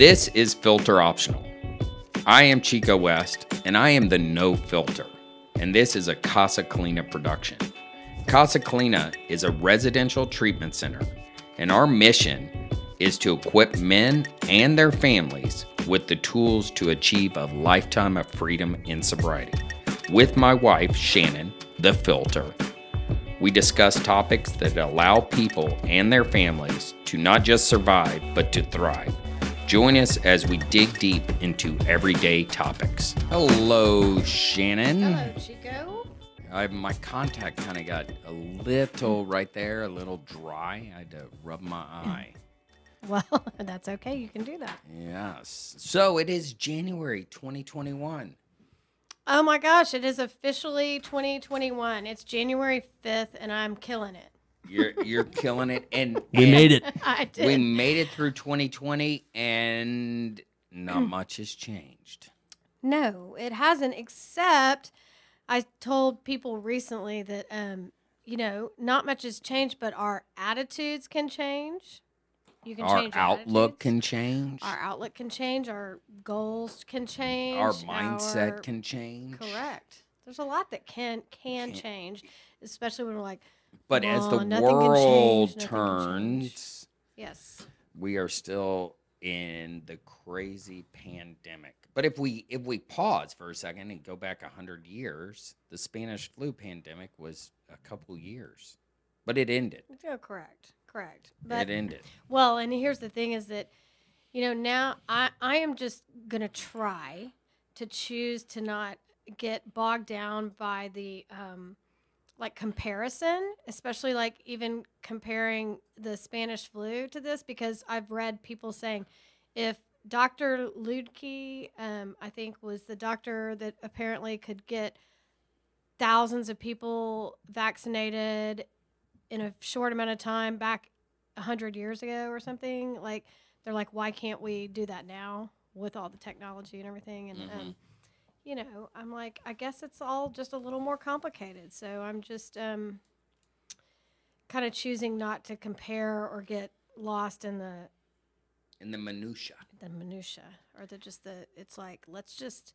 This is Filter Optional. I am Chico West, and I am the no filter, and this is a Casa Colina production. Casa Colina is a residential treatment center, and our mission is to equip men and their families with the tools to achieve a lifetime of freedom in sobriety. With my wife, Shannon, the filter, we discuss topics that allow people and their families to not just survive, but to thrive. Join us as we dig deep into everyday topics. Hello, Shannon. Hello, Chico. I, my contact kind of got a little right there, a little dry. I had to rub my eye. Well, that's okay. You can do that. Yes. So it is January 2021. Oh my gosh, it is officially 2021. It's January 5th, and I'm killing it. You're you're killing it, and We and made it. I did. We made it through 2020, and not much has changed. No, it hasn't, except I told people recently that, um, you know, not much has changed, but our attitudes can change. You can Our change your outlook attitudes. can change. Our outlook can change. Our goals can change. Our mindset our- can change. Correct. There's a lot that can can Can- change, especially when we're like, But as the "Well, nothing can world change, nothing can change." turns, yes, we are still in the crazy pandemic. But if we if we pause for a second and go back hundred years, the Spanish flu pandemic was a couple years, but it ended. yeah, correct, correct. But it ended. well, and here's the thing: is that you know now I I am just gonna try to choose to not get bogged down by the um like comparison, especially like even comparing the Spanish flu to this, because I've read people saying if Dr. Ludke, um, I think, was the doctor that apparently could get thousands of people vaccinated in a short amount of time back a hundred years ago or something. Like they're like, why can't we do that now with all the technology and everything? And Mhm. um, you know, I'm like, I guess it's all just a little more complicated. So I'm just um, kind of choosing not to compare or get lost in the In the minutia. the minutia or the just the it's like let's just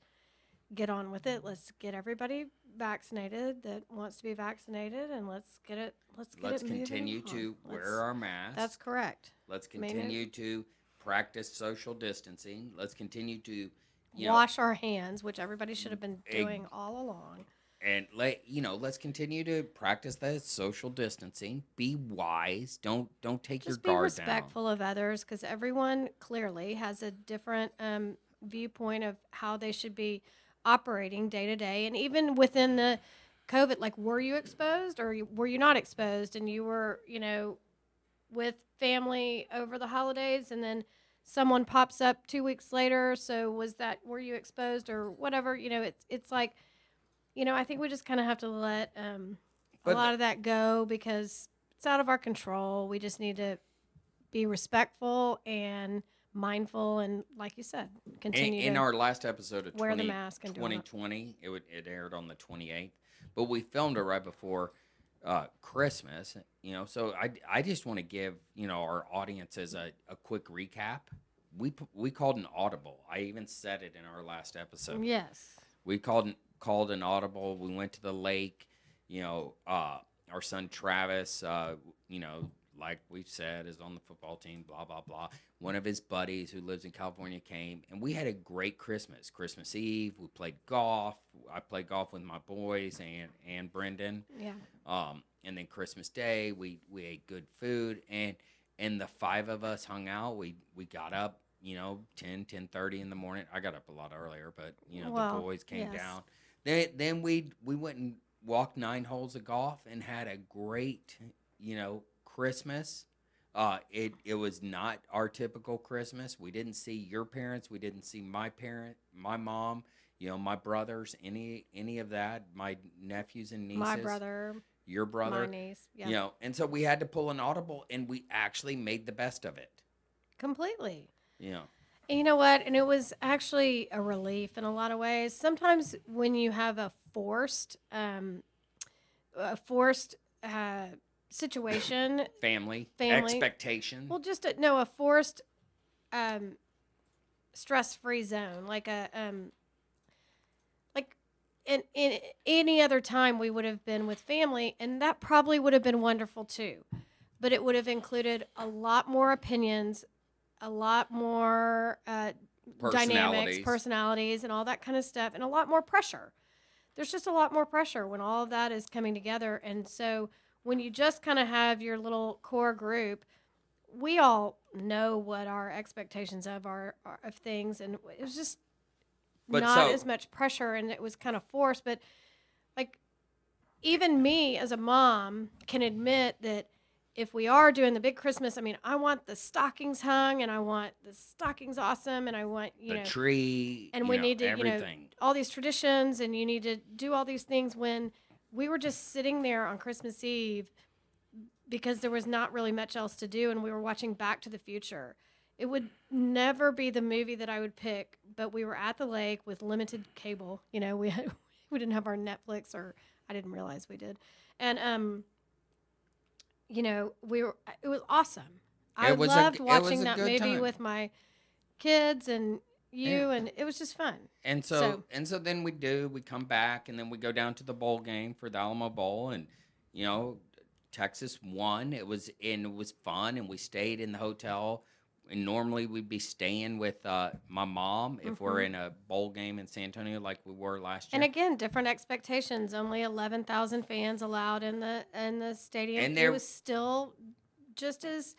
get on with it let's get everybody vaccinated that wants to be vaccinated and let's get it let's get Let's it continue on. to Let's- wear our masks. that's correct Let's continue to practice social distancing. Let's continue to, you know, wash our hands which everybody should have been Egg- doing all along and let you know. Let's continue to practice that social distancing. Be wise. Don't don't take just your be guard respectful of others because everyone clearly has a different um, viewpoint of how they should be operating day to day and even within the covid like were you exposed or were you not exposed and you were you know with family over the holidays and then someone pops up two weeks later so was that were you exposed or whatever you know it's it's like you know i think we just kind of have to let um, a But lot of that go because it's out of our control we just need to be respectful and mindful and like you said. In, continue in to our last episode of wear 20, the mask and do all 2020, it would it aired on the 28th, but we filmed it right before uh, Christmas. You know, so I I just want to give you know our audiences a, a quick recap. We we called an audible. I even said it in our last episode. yes we called called an audible. We went to the lake. You know, uh, our son Travis. Uh, you know, like we've said, is on the football team. Blah blah blah. One of his buddies who lives in California came, and we had a great Christmas. Christmas Eve, we played golf. I played golf with my boys and and Brendan. yeah Um, and then Christmas Day, we we ate good food, and and the five of us hung out. We we got up, you know, 10, 10.30 in the morning. I got up a lot earlier, but you know Well, the boys came yes. down. Then then we we went and walked nine holes of golf and had a great, you know, Christmas. Uh, it it was not our typical Christmas. We didn't see your parents. We didn't see my parent, my mom. You know, my brothers, any any of that. My nephews and nieces. my brother your brother. my niece yeah You know, and so we had to pull an audible, and we actually made the best of it. completely You know, And you know what? And it was actually a relief in a lot of ways. Sometimes when you have a forced, um, a forced uh, situation, family, Family. expectation. well, just a, no, a forced um, stress-free zone, like a um, like in in any other time we would have been with family, and that probably would have been wonderful too, but it would have included a lot more opinions, a lot more uh, dynamics, Personalities. personalities, and all that kind of stuff, and a lot more pressure. There's just a lot more pressure when all of that is coming together. And so when you just kind of have your little core group, we all know what our expectations of are, are of things, and it was just But not so- as much pressure, and it was kind of forced. But like, even me as a mom can admit that if we are doing the big Christmas, I mean, I want the stockings hung, and I want the stockings awesome, and I want you know the know tree, and we know, need to you know all these traditions and you need to do all these things when we were just sitting there on christmas eve because there was not really much else to do and we were watching back to the future. It would never be the movie that i would pick but we were at the lake with limited cable you know we had, we didn't have our netflix or i didn't realize we did. And um you know we were it was awesome. I was loved it was watching that movie time. with my kids and you and it was just fun And so, So- and so then we do we come back and then we go down to the bowl game for the Alamo Bowl and you know Texas won. It was and it was fun and we stayed in the hotel. And normally we'd be staying with uh, my mom if we're Mhm. in a bowl game in San Antonio like we were last year. And again, different expectations. Only eleven thousand fans allowed in the in the stadium. And it there- was still just as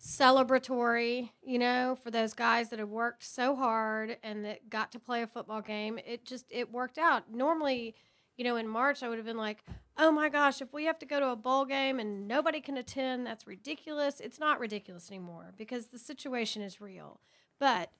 celebratory, you know, for those guys that had worked so hard and that got to play a football game. It just it worked out. Normally, you know, in March I would have been like, "Oh my gosh, if we have to go to a bowl game and nobody can attend, that's ridiculous." It's not ridiculous anymore because the situation is real. But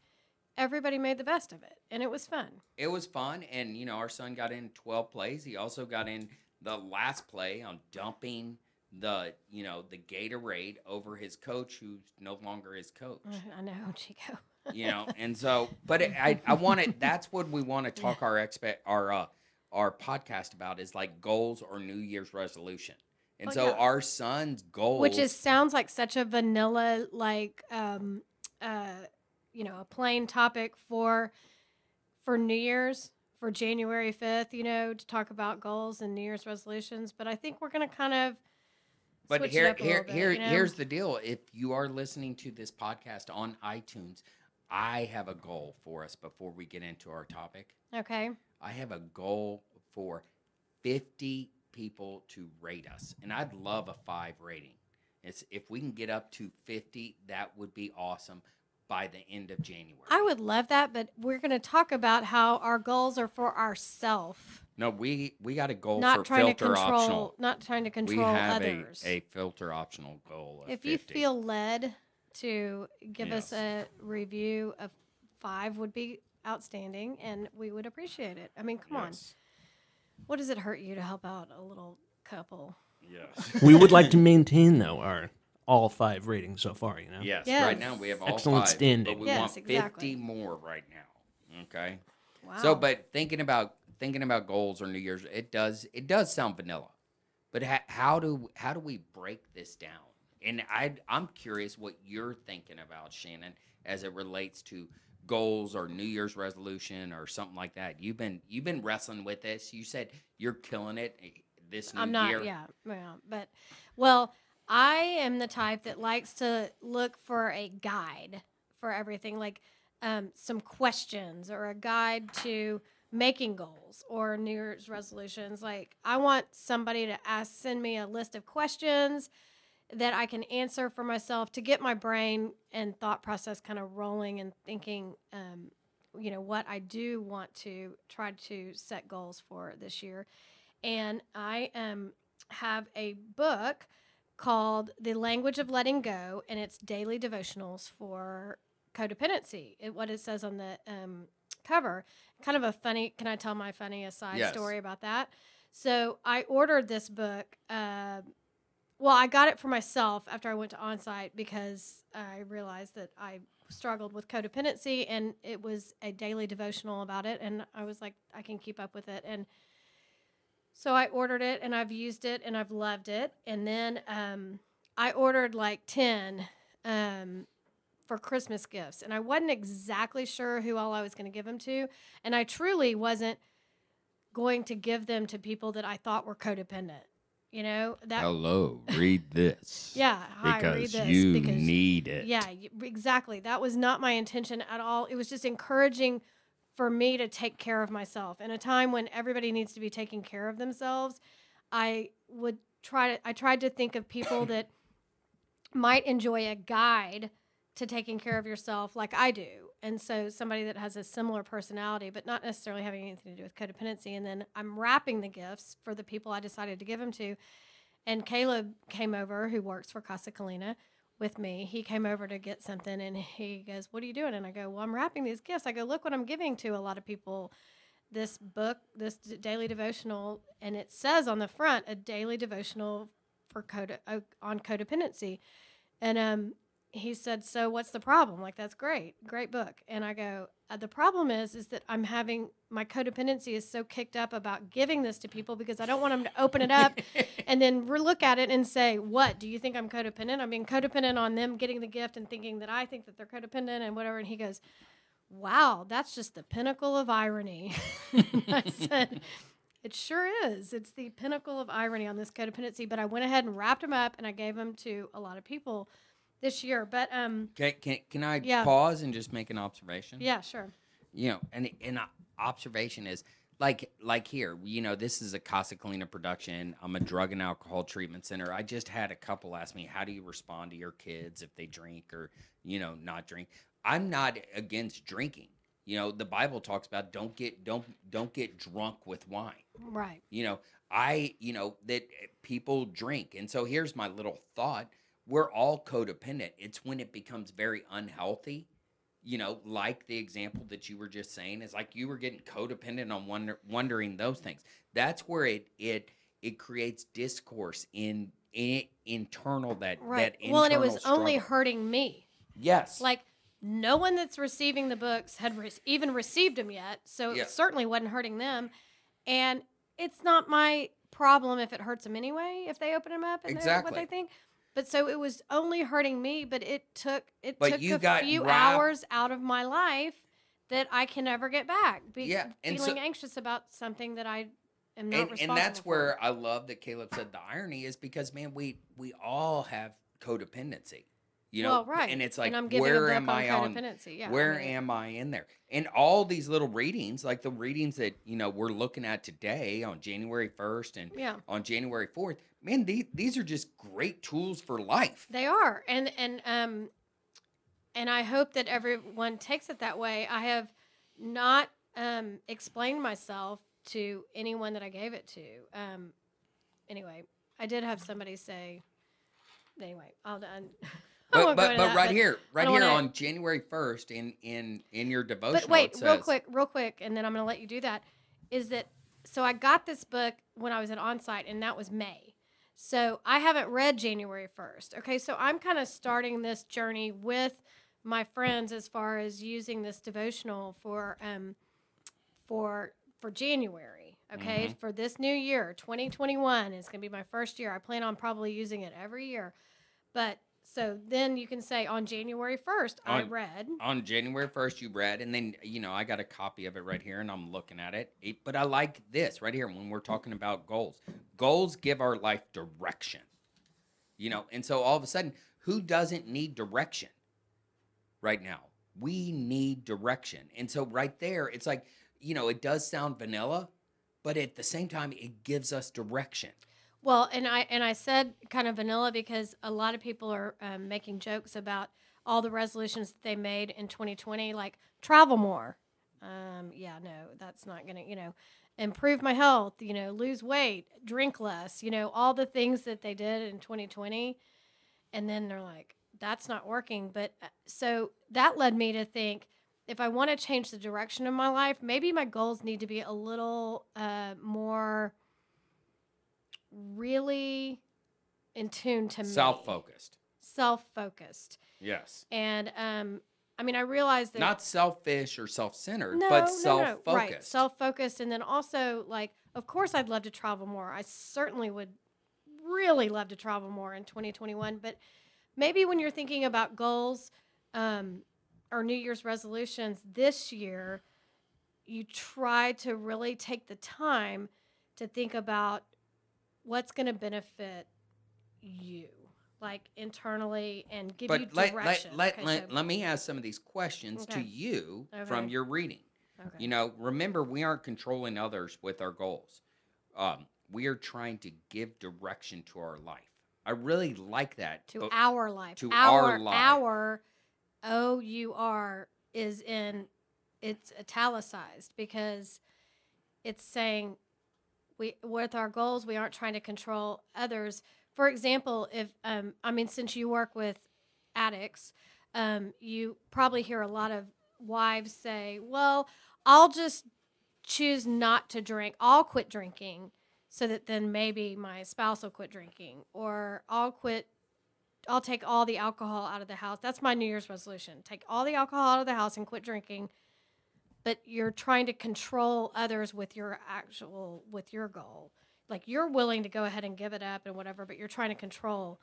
everybody made the best of it, and it was fun. it was fun and you know our son got in 12 plays he also got in the last play on dumping the you know the gatorade over his coach who's no longer his coach I know, Chico. you know and so but it, i i want to that's what we want to talk our expect our uh our podcast about is like goals or new year's resolution and Oh, so yeah. our son's goals Which is sounds like such a vanilla, like um, uh, you know, a plain topic for for New Year's for January fifth. You know, to talk about goals and New Year's resolutions. But I think we're gonna kind of. But switch here, here, bit, here, you know? here's the deal. If you are listening to this podcast on iTunes, I have a goal for us before we get into our topic. Okay. I have a goal for 50 people to rate us, and I'd love a five rating. It's if we can get up to 50, that would be awesome by the end of January. I would love that, but we're going to talk about how our goals are for ourself, no, we we got a goal not for trying to control, optional. not trying to We control have others. a, a filter optional goal. Of if you feel led to give us a review of five would be outstanding and we would appreciate it i mean come on what does it hurt you to help out a little couple Yes. we would like to maintain though our all five ratings so far. You know. Yes, Yes. right now we have all Excellent five, standing. but we Yes, want exactly. fifty more right now. Okay. wow So, but thinking about thinking about goals or New Year's, it does it does sound vanilla, but ha- how do how do we break this down? And I I'm curious what you're thinking about, Shannon, as it relates to goals or New Year's resolution or something like that. You've been you've been wrestling with this. You said you're killing it eh, this new i'm not year. yeah yeah but well i am the type that likes to look for a guide for everything like um, some questions or a guide to making goals or new year's resolutions. Like i want somebody to ask send me a list of questions that i can answer for myself to get my brain and thought process kind of rolling and thinking um, you know what i do want to try to set goals for this year. And i um, have a book called the language of letting go and it's daily devotionals for codependency. It, what it says on the um, cover. Kind of a funny can i tell my funny aside Yes. story about that? So i ordered this book uh, well i got it for myself after i went to onsite because i realized that i struggled with codependency and it was a daily devotional about it and i was like i can keep up with it. And so I ordered it and I've used it and I've loved it. And then um, I ordered like 10 um, for Christmas gifts, and I wasn't exactly sure who all I was going to give them to, and I truly wasn't going to give them to people that I thought were codependent. You know that. Hello, read this. Yeah, hi, read because this you because need it. yeah, exactly. That was not my intention at all. It was just encouraging for me to take care of myself in a time when everybody needs to be taking care of themselves. I would try to. I tried to think of people that might enjoy a guide to taking care of yourself, like I do, and so somebody that has a similar personality, but not necessarily having anything to do with codependency. And then I'm wrapping the gifts for the people I decided to give them to. And Caleb came over, who works for Casa Colina, with me. He came over to get something and he goes, What are you doing? And I go, Well, I'm wrapping these gifts. I go, Look what I'm giving to a lot of people this book, this daily devotional. And it says on the front, a daily devotional for code, on codependency. And um, he said, "So what's the problem? Like that's great, great book." And I go, uh, "The problem is, is that I'm having my codependency is so kicked up about giving this to people because I don't want them to open it up and then re- look at it and say, "What do you think I'm codependent? I'm being codependent on them getting the gift and thinking that I think that they're codependent and whatever." And he goes, "Wow, that's just the pinnacle of irony." I said. It sure is. It's the pinnacle of irony on this codependency. But I went ahead and wrapped them up and I gave them to a lot of people this year. But um, Can, can, can I Yeah. pause and just make an observation? yeah, sure. you know, and an observation is like like here, you know, this is a Casa Colina production. I'm a drug and alcohol treatment center. I just had a couple ask me, how do you respond to your kids if they drink or you know not drink? I'm not against drinking. You know, the Bible talks about don't get don't don't get drunk with wine Right. you know i you know that people drink and so here's my little thought we're all codependent it's when it becomes very unhealthy you know like the example that you were just saying is like you were getting codependent on wonder, wondering those things that's where it it it creates discourse in, in internal that Right. that well, and it was internal only hurting me. yes Like no one that's receiving the books had re- even received them yet, so Yeah. it certainly wasn't hurting them. And it's not my problem if it hurts them anyway if they open them up and they're- what they think. But so it was only hurting me, but it took it But took a few hours out of my life that I can never get back. Be, Yeah, and feeling so- anxious about something that I am not and, and that's for. where I love that Caleb said the irony is because man, we we all have codependency, you know, well, right. And it's like, I'm where am I on? Yeah, I where mean, am I in there? And all these little readings, like the readings that you know we're looking at today on January first and Yeah, on January fourth, man, these these are just great tools for life. they are, and and um, and I hope that everyone takes it that way. I have not um explained myself to anyone that I gave it to. Um, anyway, I did have somebody say. Anyway, I'll. done. But but, but right here, right here wanna- on January first, in in in your devotional, But wait, it real quick, real quick, and then I'm going to let you do that. Is that so? I got this book when I was at onsite, and that was May. So I haven't read January 1st. Okay, so I'm kind of starting this journey with my friends as far as using this devotional for um for for January. Okay, for this new year, 2021 is going to be my first year. I plan on probably using it every year, but. So then you can say on January 1st, I read. on January 1st you read and then you know I got a copy of it right here and I'm looking at it. It- but I like this right here when we're talking about goals. Goals give our life direction. You know, and so all of a sudden who doesn't need direction right now? We need direction. And so right there it's like, you know, it does sound vanilla, but at the same time it gives us direction. Well, and I and I said kind of vanilla because a lot of people are um, making jokes about all the resolutions that they made in 2020, like travel more. Um, yeah, no, that's not gonna, you know, improve my health. You know, lose weight, drink less. You know, all the things that they did in 2020, and then they're like, that's not working. But uh, so that led me to think. If I want to change the direction of my life, maybe my goals need to be a little uh, more really in tune to me. Self-focused. Self-focused. Yes. And um I mean I realized that Not selfish or self-centered, no, but no, self-focused. no, right. Self-focused and then also like of course I'd love to travel more. I certainly would really love to travel more in 2021, but maybe when you're thinking about goals um, or New Year's resolutions this year, you try to really take the time to think about what's going to benefit you, like internally, and give you But let, direction. let, let, Okay, let, so- let me ask some of these questions to Okay. you from your reading. okay. You know, remember, we aren't controlling others with our goals. Um, we are trying to give direction to our life. I really like that. to our life. to our our life. our O U R is in it's italicized because it's saying we with our goals we aren't trying to control others. For example, if um, I mean since you work with addicts, um, you probably hear a lot of wives say, "Well, I'll just choose not to drink. I'll quit drinking." So that then maybe my spouse will quit drinking, or I'll quit I'll take all the alcohol out of the house. That's my New Year's resolution. Take all the alcohol out of the house and quit drinking. But you're trying to control others with your actual with your goal. Like you're willing to go ahead and give it up and whatever, but you're trying to control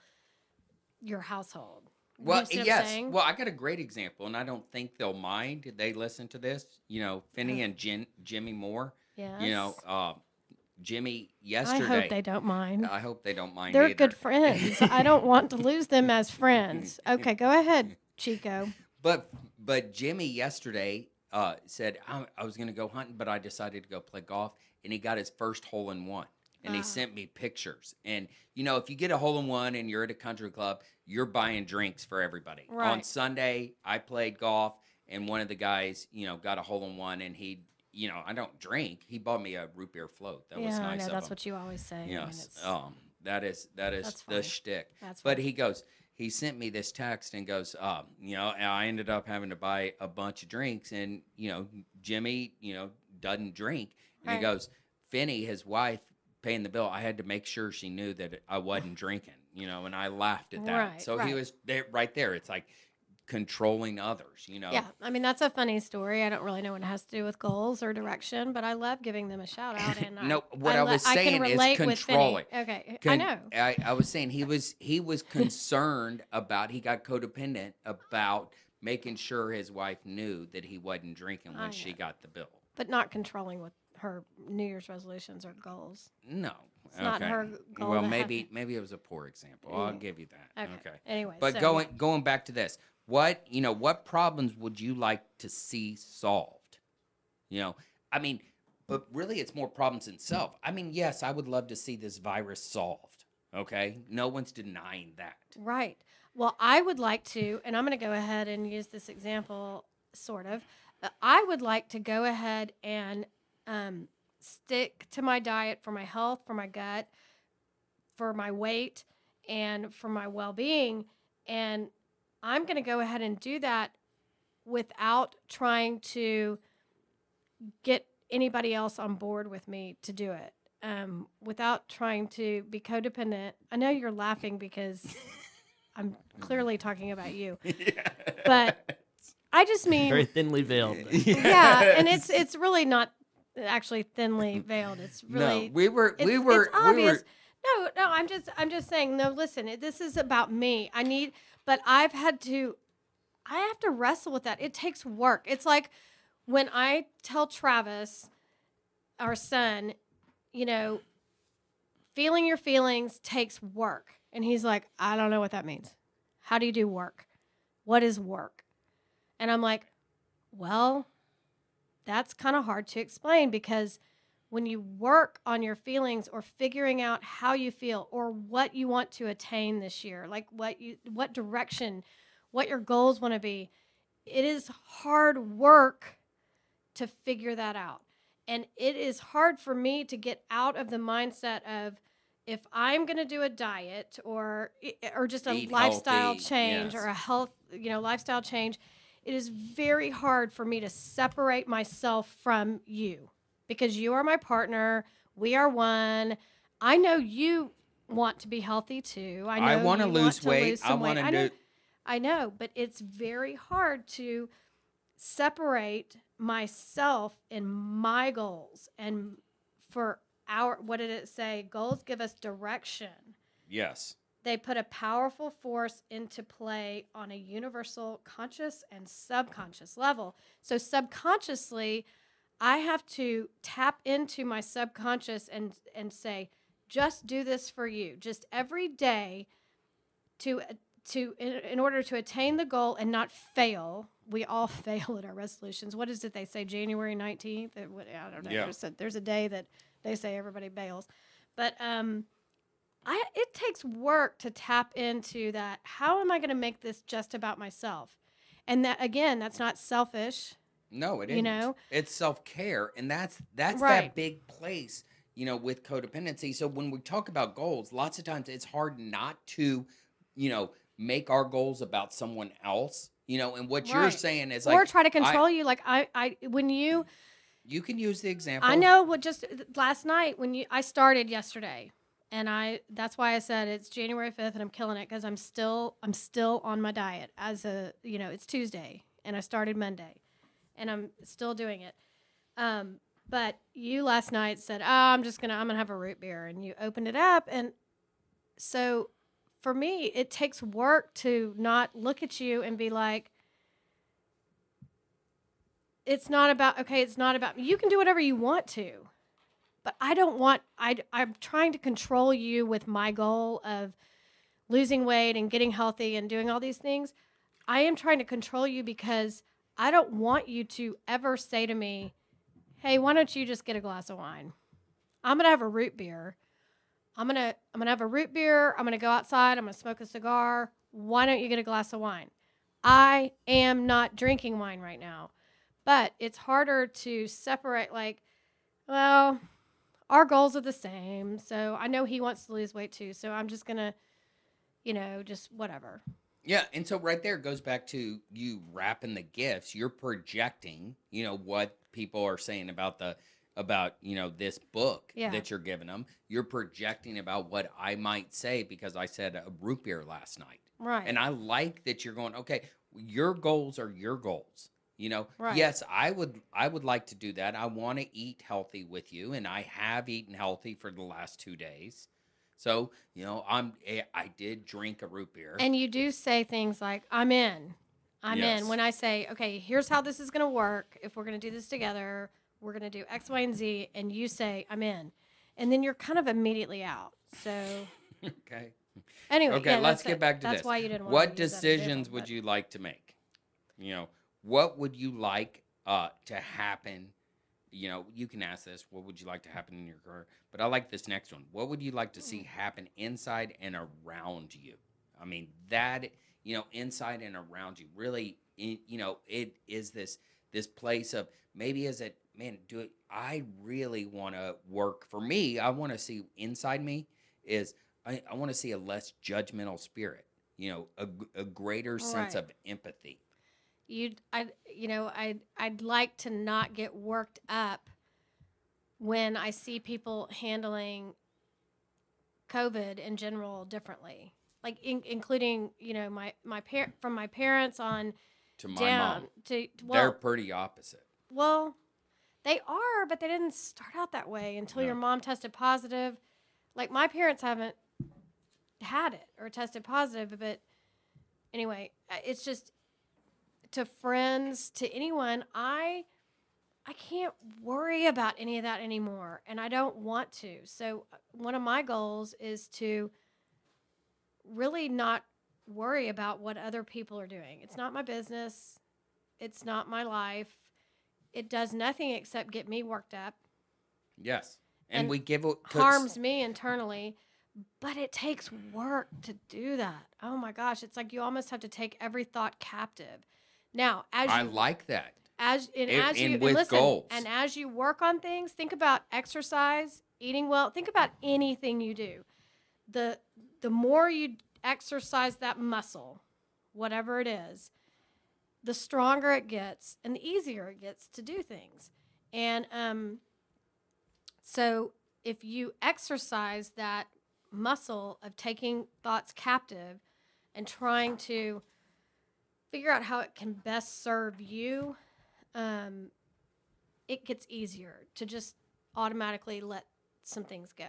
your household. Well, see yes. Well, I got a great example, and I don't think they'll mind. They listen to this? You know, Finney and Jin, Jimmy Moore. yes. You know, uh, Jimmy yesterday. I hope they don't mind. I hope they don't mind. They're either. good friends. I don't want to lose them as friends. Okay, go ahead, Chico. But but Jimmy yesterday uh, said I, I was going to go hunting, but I decided to go play golf, and he got his first hole in one. And he sent me pictures. And you know, if you get a hole in one and you're at a country club, you're buying drinks for everybody. Right. On Sunday, I played golf, and one of the guys, you know, got a hole in one, and he, you know, I don't drink. He bought me a root beer float. That yeah, was I nice know of that's him. what you always say. I mean, Yes. Um, that is that is the shtick. that's But funny. he goes, he sent me this text and goes, um, you know, I ended up having to buy a bunch of drinks, and you know, Jimmy, you know, doesn't drink, and he goes, Finney, his wife, paying the bill. I had to make sure she knew that I wasn't drinking, you know, and I laughed at that. Right, so he was there, right there. It's like controlling others, you know. Yeah, I mean that's a funny story. I don't really know what it has to do with goals or direction, but I love giving them a shout out. And No, I, what I le- was I saying can is relate with Finney. controlling. Okay, I know. I, I was saying he was he was concerned about he got codependent about making sure his wife knew that he wasn't drinking when she got the bill. but not controlling with her New Year's resolutions or goals. No, It's not her goal Well, to have- maybe maybe it was a poor example. I'll Yeah. give you that. Okay. Okay. Anyway, But so, going going back to this, what you know, what problems would you like to see solved? You know, I mean, but really, it's more problems in itself. I mean, yes, I would love to see this virus solved. Okay, no one's denying that. Right. Well, I would like to, and I'm going to go ahead and use this example, sort of. Uh, I would like to go ahead and um, stick to my diet for my health, for my gut, for my weight, and for my well being. And I'm going to go ahead and do that without trying to get anybody else on board with me to do it. Um, without trying to be codependent. I know you're laughing because I'm clearly talking about you. But I just mean Very thinly veiled. yeah, and it's it's really not actually thinly veiled. It's really no, we were it's, we were it's obvious. we were No, no, I'm just I'm just saying. No, listen, this is about me. I need, but I've had to, I have to wrestle with that. It takes work. It's like when I tell Travis, our son, you know, feeling your feelings takes work, and he's like, I don't know what that means. How do you do work? What is work? And I'm like, well, that's kind of hard to explain because when you work on your feelings or figuring out how you feel or what you want to attain this year, like what you what direction, what your goals want to be, it is hard work to figure that out. And it is hard for me to get out of the mindset of if I'm going to do a diet or or just a Eat lifestyle healthy, change yes. or a health, you know, lifestyle change, it is very hard for me to separate myself from you because you are my partner. We are one. I know you want to be healthy too. I know I want to lose weight. I want to do I know, but it's very hard to separate myself and my goals and for our what did it say? Goals give us direction. yes. they put a powerful force into play on a universal conscious and subconscious level. So subconsciously, I have to tap into my subconscious and and say, just do this for you. Just every day to to in, in order to attain the goal and not fail. We all fail at our resolutions. What is it they say? January nineteenth. I don't know. Yeah. There's, a, there's a day that they say everybody bails, but um, I it takes work to tap into that. How am I going to make this just about myself? And that again, that's not selfish. No, it You isn't. know? it's self care, and that's that's Right. that big place, you know, with codependency. So when we talk about goals, lots of times it's hard not to, you know, make our goals about someone else. You know, and what you're Right. saying is or like try to control you. Like I, I when you you can use the example. I know what just last night when you I started yesterday and I that's why I said it's January 5th and I'm killing it cuz I'm still I'm still on my diet as a you know it's Tuesday and I started Monday and I'm still doing it. Um but you last night said, "Oh, I'm just to I'm to have a root beer." And you opened it up and so for me, it takes work to not look at you and be like it's not about okay it's not about you can do whatever you want to but i don't want I, i'm trying to control you with my goal of losing weight and getting healthy and doing all these things i am trying to control you because i don't want you to ever say to me hey why don't you just get a glass of wine? I'm gonna have a root beer. I'm gonna i'm gonna have a root beer. I'm gonna go outside. I'm gonna smoke a cigar. Why don't you get a glass of wine? I am not drinking wine right now but it's harder to separate like well our goals are the same so i know he wants to lose weight too so i'm just gonna you know just whatever Yeah, and so right there goes back to you wrapping the gifts. You're projecting, you know, what people are saying about the about, you know, this book Yeah. that you're giving them. You're projecting about what I might say because I said a root beer last night. right And I like that you're going, okay, your goals are your goals. You know, Right. yes, I would I would like to do that. I want to eat healthy with you and I have eaten healthy for the last 2 days. So, you know, I'm eh, I did drink a root beer. and you do say things like i'm in i'm Yes. in when i say okay here's how this is gonna work if we're gonna do this together we're gonna do x y and z and you say i'm in and then you're kind of immediately out so okay. anyway Okay, yeah, let's get it. back to that's this. why you didn't want What to decisions would you like to make? You know, what would you like uh, to happen? You know, you can ask this. What would you like to happen in your career? But I like this next one. What would you like to see hmm. happen inside and around you? I mean, that you know, inside and around you. Really, in, you know, it is this this place of maybe is it man? Do it. I really want to work. For me, I want to see inside me is I, I want to see a less judgmental spirit. You know, a, a greater sense Right. of empathy. You I you know I I'd like to not get worked up when I see people handling COVID in general differently, like in, including you know my my par- from my parents on To my down mom, to they're pretty opposite. well they are but they didn't start out that way until your mom tested positive. Like my parents haven't had it or tested positive, but anyway, uh, it's just to friends, to anyone, I I can't worry about any of that anymore and I don't want to. So uh, one of my goals is to really not worry about what other people are doing. It's not my business. It's not my life. It does nothing except get me worked up Yes, and, And we give it harms me internally but it takes work to do that oh my gosh it's like you almost have to take every thought captive now as I you like that. as and and- as you and and listen goals. and as you work on things think about exercise eating well think about anything you do the the more you exercise that muscle whatever it is the stronger it gets and the easier it gets to do things and um so if you exercise that muscle of taking thoughts captive and trying to figure out how it can best serve you, um, it gets easier to just automatically let some things go.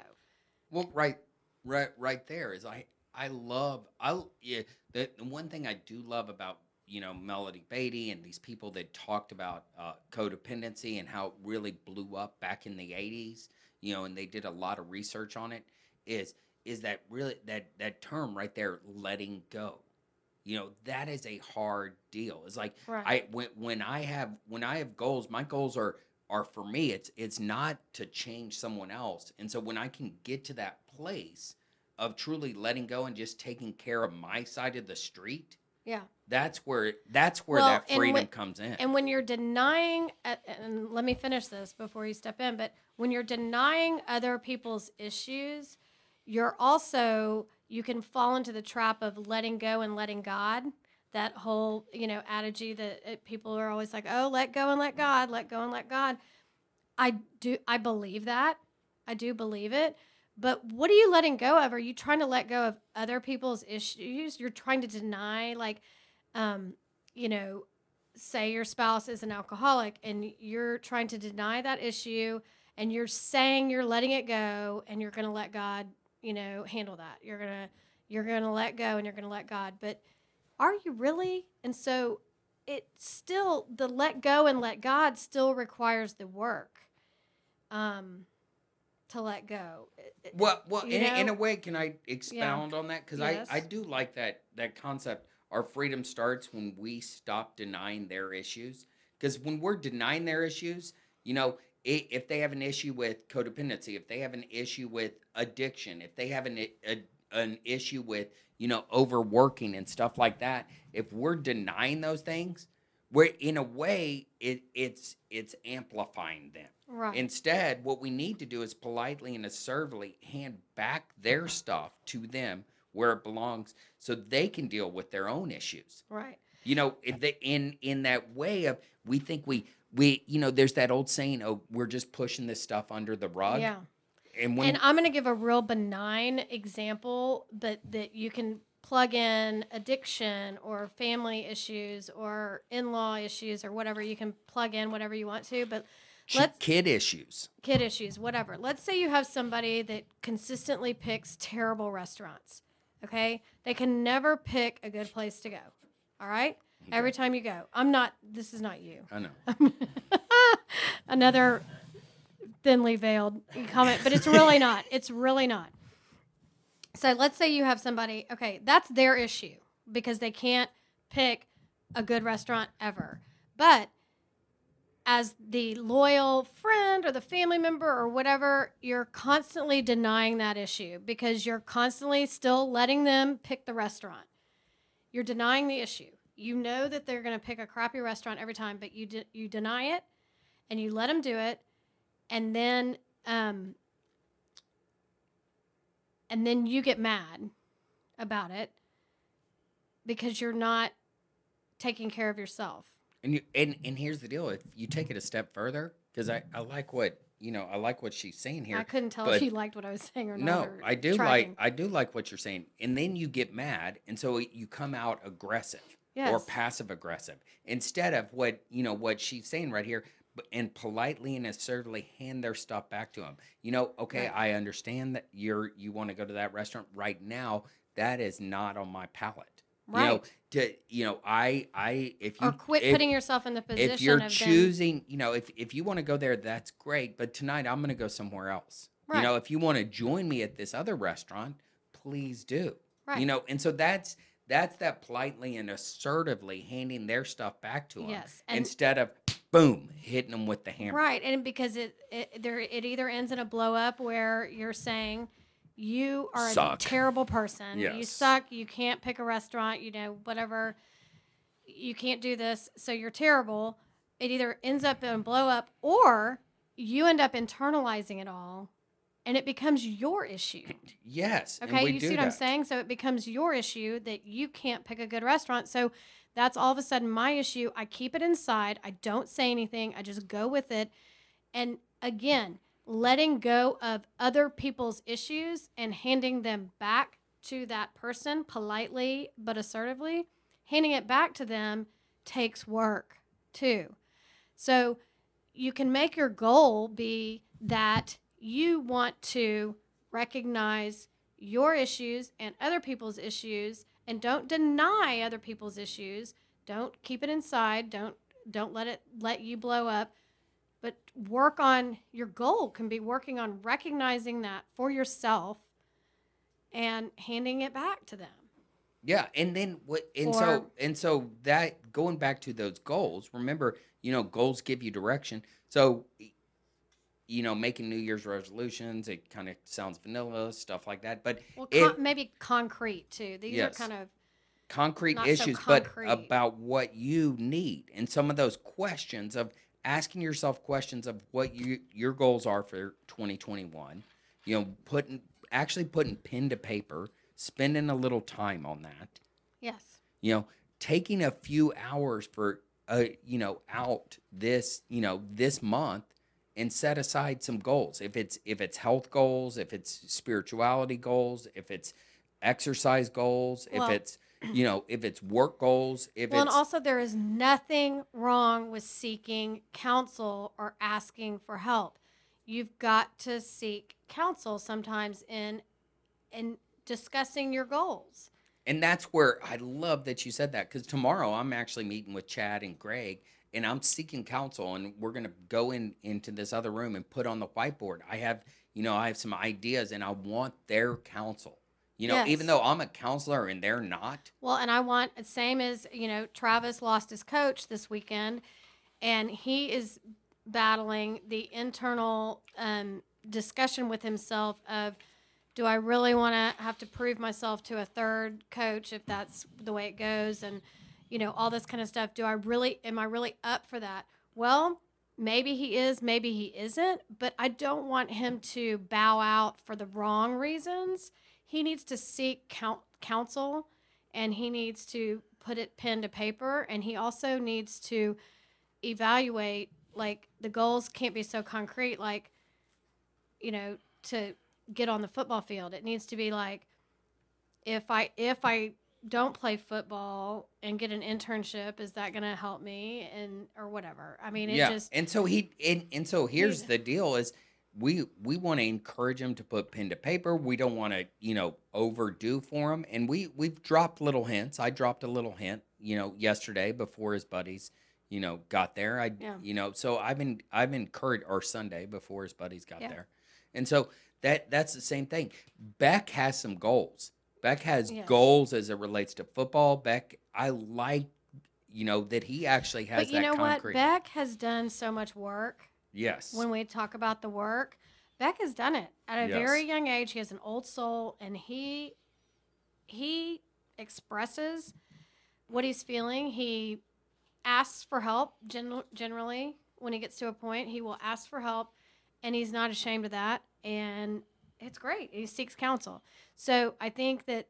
Well, right, right, right there is I, I love I yeah the, the one thing I do love about you know Melody Beattie and these people that talked about uh, codependency and how it really blew up back in the '80s, you know, and they did a lot of research on it. Is is that really that that term right there, letting go? You know, that is a hard deal. It's like Right. I when when I have when I have goals, my goals are are for me. It's it's not to change someone else. And so when I can get to that place of truly letting go and just taking care of my side of the street, yeah. that's where that's where Well, that freedom when- comes in. And when you're denying, and let me finish this before you step in, but when you're denying other people's issues, you're also, you can fall into the trap of letting go and letting God. That whole, you know, adage that uh, people are always like, oh, let go and let God, let go and let God. I do, I believe that. I do believe it. But what are you letting go of? Are you trying to let go of other people's issues? You're trying to deny, like, um, you know, say your spouse is an alcoholic and you're trying to deny that issue and you're saying you're letting it go and you're going to let God, you know, handle that. You're going to you're going to let go and you're going to let God. But are you really? And so it still the let go and let God still requires the work um to let go. Well, well, in, a- in a way, can I expound on that? Because Yes. I, I do like that that concept. Our freedom starts when we stop denying their issues. Because when we're denying their issues, you know, if they have an issue with codependency, if they have an issue with addiction, if they have an a, an issue with you know overworking and stuff like that, if we're denying those things, we're in a way it it's it's amplifying them. right. Instead, what we need to do is politely and assertively hand back their stuff to them where it belongs so they can deal with their own issues. right. You know, in the, in in that way of we think we we you know, there's that old saying, "Oh, we're just pushing this stuff under the rug." Yeah. And when and I'm going to give a real benign example, but that you can plug in addiction or family issues or in-law issues or whatever. You can plug in whatever you want to, but let's kid issues. kid issues, whatever. Let's say you have somebody that consistently picks terrible restaurants. Okay, they can never pick a good place to go. All right, every time you go. I'm not. This is not you. I know. Another thinly veiled comment, but it's really not. It's really not. So let's say you have somebody, okay, that's their issue because they can't pick a good restaurant ever. But as the loyal friend or the family member or whatever, you're constantly denying that issue because you're constantly still letting them pick the restaurant. You're denying the issue. You know that they're going to pick a crappy restaurant every time, but you de- you deny it and you let them do it, and then um, and then you get mad about it because you're not taking care of yourself. And you and and here's the deal: if you take it a step further, because I I like what you know, I like what she's saying here. I couldn't tell if you liked what I was saying or not. No, or I do like. I do like what you're saying, and then you get mad, and so you come out aggressive or passive aggressive instead of what you know what she's saying right here, and politely and assertively hand their stuff back to them. You know, okay, Right. I understand that you're you want to go to that restaurant right now. That is not on my palate. You know, Right. to you know, I I if you or quit if- putting yourself in the position if you're of them- choosing, you know, if if you want to go there, that's great. But tonight I'm going to go somewhere else. Right. You know, if you want to join me at this other restaurant, please do. right. You know, and so that's that's that politely and assertively handing their stuff back to them Yes, instead of boom hitting them with the hammer. Right, and because it it there it either ends in a blow up where you're saying you are Suck. a terrible person. yes. You suck. You can't pick a restaurant. You know whatever. You can't do this, so you're terrible. It either ends up in a blow up, or you end up internalizing it all, and it becomes your issue. Yes. and Okay, you see what I'm saying? So it becomes your issue that you can't pick a good restaurant. So that's all of a sudden my issue. I keep it inside. I don't say anything. I just go with it. And again, letting go of other people's issues and handing them back to that person politely but assertively, handing it back to them takes work too. So you can make your goal be that you want to recognize your issues and other people's issues and don't deny other people's issues. Don't keep it inside. Don't don't let it let you blow up. But work on your goal can be working on recognizing that for yourself and handing it back to them. Yeah, and then what? And Or- so and so that going back to those goals. Remember, you know, goals give you direction. So, you know, making New Year's resolutions, it kind of sounds vanilla stuff like that. But Well, It- maybe concrete too. These Yes. are kind of concrete Not so issues, concrete. but about what you need and some of those questions of asking yourself questions of what you your goals are for 2021. You know, putting actually putting pen to paper, spending a little time on that. yes. you know taking a few hours for uh you know out this you know this month and set aside some goals if it's if it's health goals if it's spirituality goals if it's exercise goals Well- if it's you know if it's work goals if Well, and also there is nothing wrong with seeking counsel or asking for help. You've got to seek counsel sometimes in in discussing your goals. And that's where I love that you said that because tomorrow I'm actually meeting with Chad and Greg and I'm seeking counsel and we're gonna go in into this other room and put on the whiteboard. I have you know I have some ideas and I want their counsel. You know, even though I'm a counselor and they're not. Well, and I want the same as you know Travis lost his coach this weekend, and he is battling the internal um, discussion with himself of, do I really want to have to prove myself to a third coach if that's the way it goes, and you know all this kind of stuff. Do I really am I really up for that? Well, maybe he is, maybe he isn't, but I don't want him to bow out for the wrong reasons. He needs to seek counsel and he needs to put it pen to paper and he also needs to evaluate like the goals can't be so concrete like you know to get on the football field it needs to be like if i if i don't play football and get an internship is that going to help me and or whatever i mean it yeah. just and so he and, and so here's the deal is we we want to encourage him to put pen to paper. We don't want to, you know, overdo for him. And we we've dropped little hints. I dropped a little hint, you know, yesterday before his buddies, you know, got there. I Yeah. you know, so I've been I've encouraged or Sunday before his buddies got Yeah. there. And so that that's the same thing. Beck has some goals. Beck has Yes. goals as it relates to football. Beck, I like, you know, that he actually has but you that know concrete. what beck has done so much work yes. when we talk about the work, Beck has done it at a Yes. very young age. He has an old soul, and he he expresses what he's feeling. He asks for help. Gen- generally, when he gets to a point, he will ask for help, and he's not ashamed of that. And it's great. He seeks counsel. So I think that.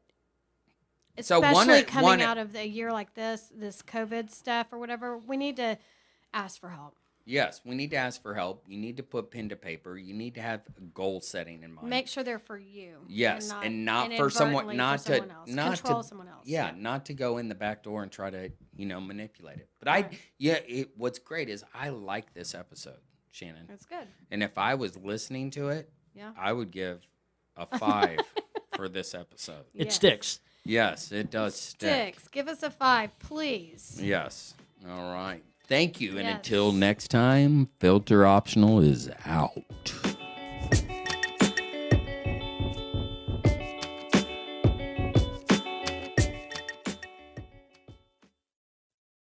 So Especially one- coming one- out of a year like this, this COVID stuff or whatever, we need to ask for help. Yes, we need to ask for help. You need to put pen to paper. You need to have goal setting in mind. Make sure they're for you. yes, and not, for someone, not for to, someone else. not control to, someone else. yeah, not to go in the back door and try to, you know, manipulate it. But I, yeah, it, what's great is I like this episode, Shannon. that's good. And if I was listening to it, Yeah, I would give a five for this episode. It Yes. sticks. Yes, it does stick. Sticks. Give us a five, please. Yes. All right. Thank you. And until next time, filter optional is out.